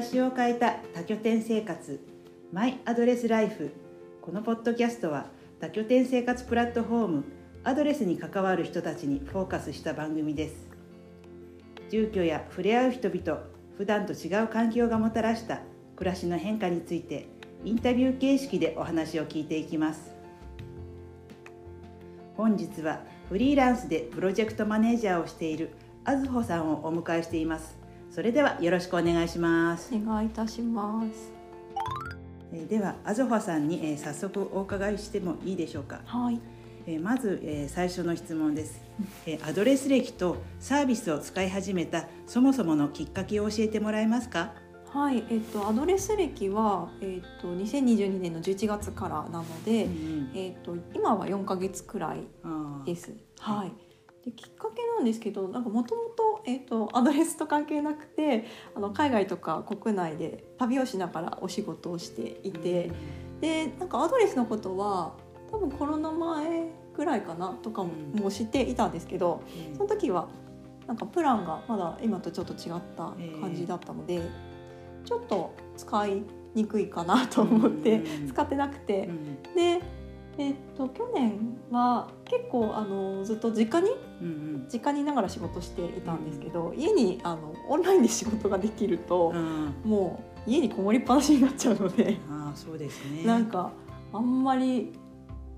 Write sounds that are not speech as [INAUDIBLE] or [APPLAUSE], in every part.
私を変えた多拠点生活マイアドレスライフ。このポッドキャストは多拠点生活プラットフォームアドレスに関わる人たちにフォーカスした番組です。住居や触れ合う人々普段と違う環境がもたらした暮らしの変化についてインタビュー形式でお話を聞いていきます。本日はフリーランスでプロジェクトマネージャーをしているあずほさんをお迎えしています。それではよろしくお願いします。お願いいたします。えではあずほさんに、え早速お伺いしてもいいでしょうか？はい。えまず、え最初の質問です、えアドレス歴とサービスを使い始めたそもそものきっかけを教えてもらえますか？はい。えっとアドレス歴はえっと2022年の11月からなので、うんえっと今は4ヶ月くらいです。はいできっかけなんですけどなんかもともとえっとアドレスと関係なくてあの海外とか国内で旅をしながらお仕事をしていて、でなんかアドレスのことは多分コロナ前ぐらいかなとかもうんもう知っていたんですけど、うん。その時はなんかプランがまだ今とちょっと違った感じだったので、ちょっと使いにくいかなと思ってうん。使ってなくて、うん。で、えっと去年は結構あのずっと実家にうんうん。実家にいながら仕事していたんですけど、家にあのオンラインで仕事ができるとう、ん。もう家にこもりっぱなしになっちゃうので、あーそうですね。なんかあんまり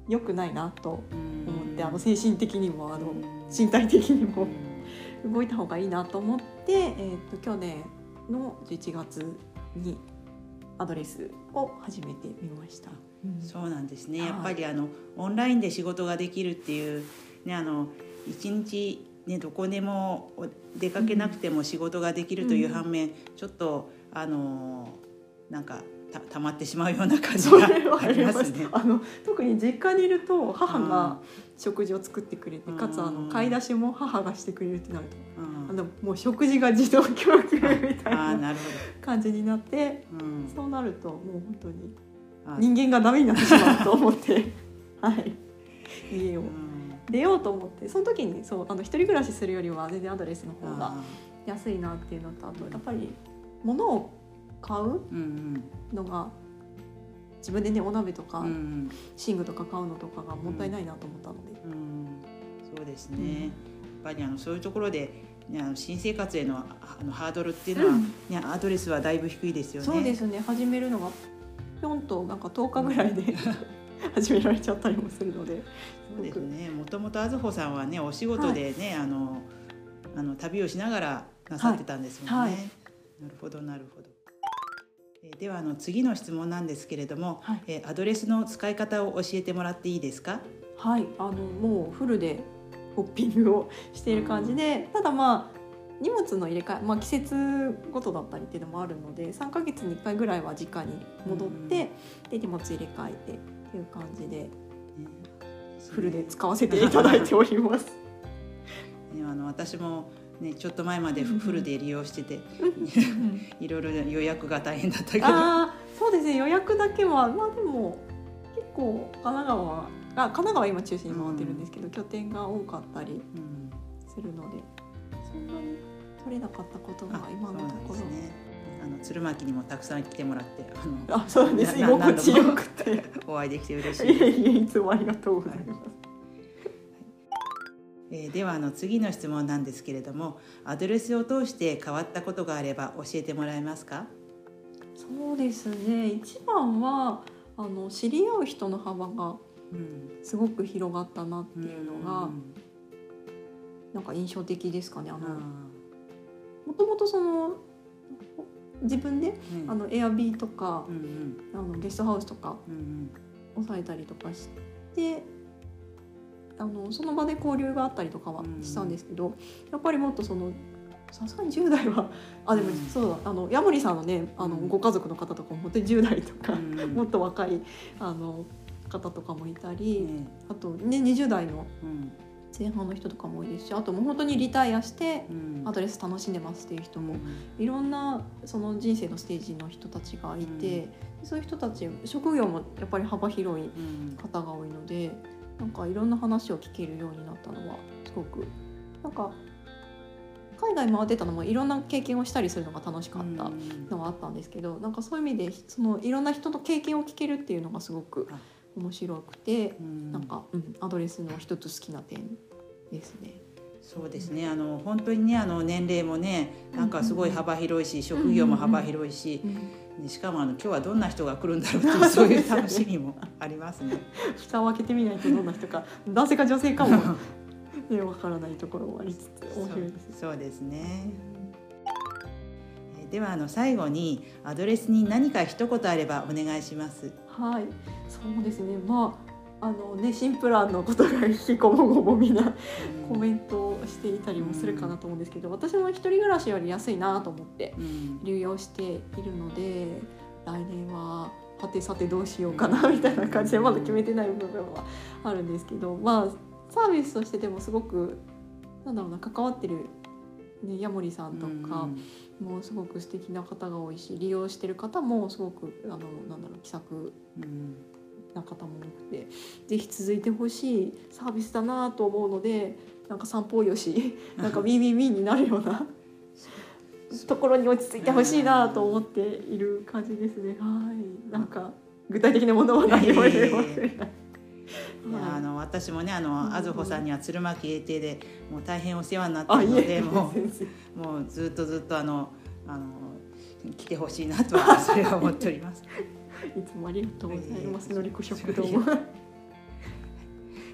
良くないなと思って、あの精神的にもあの身体的にも動いた方がいいなと思って、えー、と去年の11月にアドレスを始めてみました。そうなんですね、はい。やっぱりあのオンラインで仕事ができるっていうねあの一日ねどこでもお出かけなくても仕事ができるという反面、ちょっとあのなんかた溜まってしまうような感じがあります。ね。あの特に実家にいると母が食事を作ってくれて、うんかつあの買い出しも母がしてくれるってなると、うん。あのもう食事が自動供給みたいな感じになってうん。そうなるともう本当にあ人間がダメになってしまうと思って。[LAUGHS] はい。家を。うん。出ようと思って。その時にそうあの一人暮らしするよりは全然アドレスの方があ安いなっていうのとあとやっぱり物を買うのが自分でねお鍋とか、うんうん。寝具とか買うのとかがもったいないなと思ったので、うんそうですね、やっぱりあのそういうところで、新生活へのああのハードルっていうのは、アドレスはだいぶ低いですよね。そうですね。始めるのがぴょんとなんか10日ぐらいで [LAUGHS] 始められちゃったりもするのでそうですね。もともとあずほさんはね、お仕事でね、あの、あの旅をしながらなさってたんですもんね。はいはいなるほど、なるほど。えーでは、あの次の質問なんですけれども、はいえーアドレスの使い方を教えてもらっていいですか？はいあのもうフルでホッピングをしている感じで、ただまあ荷物の入れ替え、まあ、季節ごとだったりっていうのもあるので3ヶ月に1回ぐらいは実家に戻って、で荷物入れ替えてっていう感じでねフルで使わせていただいております。[LAUGHS] ねあの私もね、ちょっと前までフフルで利用してて、[LAUGHS] いろいろ予約が大変だったけど。そうですね。予約だけはまあでも結構神奈川はあ神奈川は今中心に回ってるんですけど、拠点が多かったりうん。するのでそんなに取れなかったことがあ今のところね。あの鶴巻にもたくさん来てもらって、あのあそうです。居な心地よくて。[LAUGHS] お会いできて嬉しいえいです。いえいつもありがとうございます。えーではあの次の質問なんですけれども、アドレスを通して変わったことがあれば教えてもらえますか？そうですね。一番はあの知り合う人の幅がうん、すごく広がったなっていうのが、うん。なんか印象的ですかねあの。あもともとその自分でーねあのエアビーとかうんうん。あのゲストハウスとかうんうん。抑えたりとかしてあのその場で交流があったりとかはしたんですけど、やっぱりもっとそのさすがに10代はあでもうんそうだあのヤモリさんのねあのうん。ご家族の方とかも本当に10代とか、うんうん。[LAUGHS] もっと若いあの方とかもいたり、ね。あとね20代のうん前半の人とかも多いですしあともう本当にリタイアしてうん。アドレス楽しんでますっていう人もうん。いろんなその人生のステージの人たちがいて、そういう人たち職業もやっぱり幅広いうん。方が多いのでなんかいろんな話を聞けるようになったのはすごくなんか海外回ってたのもいろんな経験をしたりするのが楽しかったうん。のはあったんですけどなんかそういう意味でそのいろんな人の経験を聞けるっていうのがすごくあ面白くてうんなんか、うん、アドレスの一つ好きな点ですね。そうですねあの本当にねあの年齢もねなんかすごい幅広いし、職業も幅広いし、でしかもあの今日はどんな人が来るんだろうっていう [LAUGHS] そういう楽しみもありますね。蓋を開けてみないとどんな人か男性か女性かも、[LAUGHS] ね、わからないところもありつつ面白いです。そうそうですね。えではあの最後にアドレスに何か一言あればお願いします。はい、そうですね。まああのね新プランのことが引きこもごもみなコメントをしていたりもするかなと思うんですけど、私も一人暮らしより安いなと思ってうん流用しているので、来年ははてさてどうしようかなみたいな感じでまだ決めてない部分はあるんですけど、まあサービスとしてでもすごくなんだろうな関わってる。ね、ヤモリさんとかもうすごく素敵な方が多いし利用してる方もすごくあのなんだろう気さくうんな方も多くてぜひ続いてほしいサービスだなと思うのでなんか散歩よし [LAUGHS] なんか BBB になるようなところに落ち着いてほしいなと思っている感じですね。はい。なんか具体的なものは何も言えません。あの私もねあのあずほさんには鶴巻英帝でもう大変お世話になってるのでもうもうずっとずっとあのあの来てほしいなとそれは思っております。[LAUGHS] いつもありがとうございます。のりこ食堂も。[LAUGHS]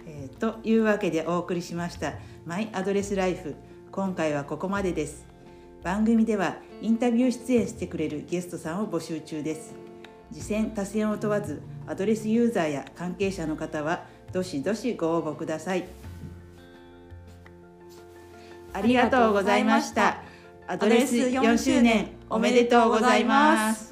えーというわけでお送りしました「マイアドレスライフ」今回はここまでです番組ではインタビュー出演してくれるゲストさんを募集中です次戦多戦を問わずアドレスユーザーや関係者の方はどしどしご応募ください。ありがとうございました。アドレス4周年おめでとうございます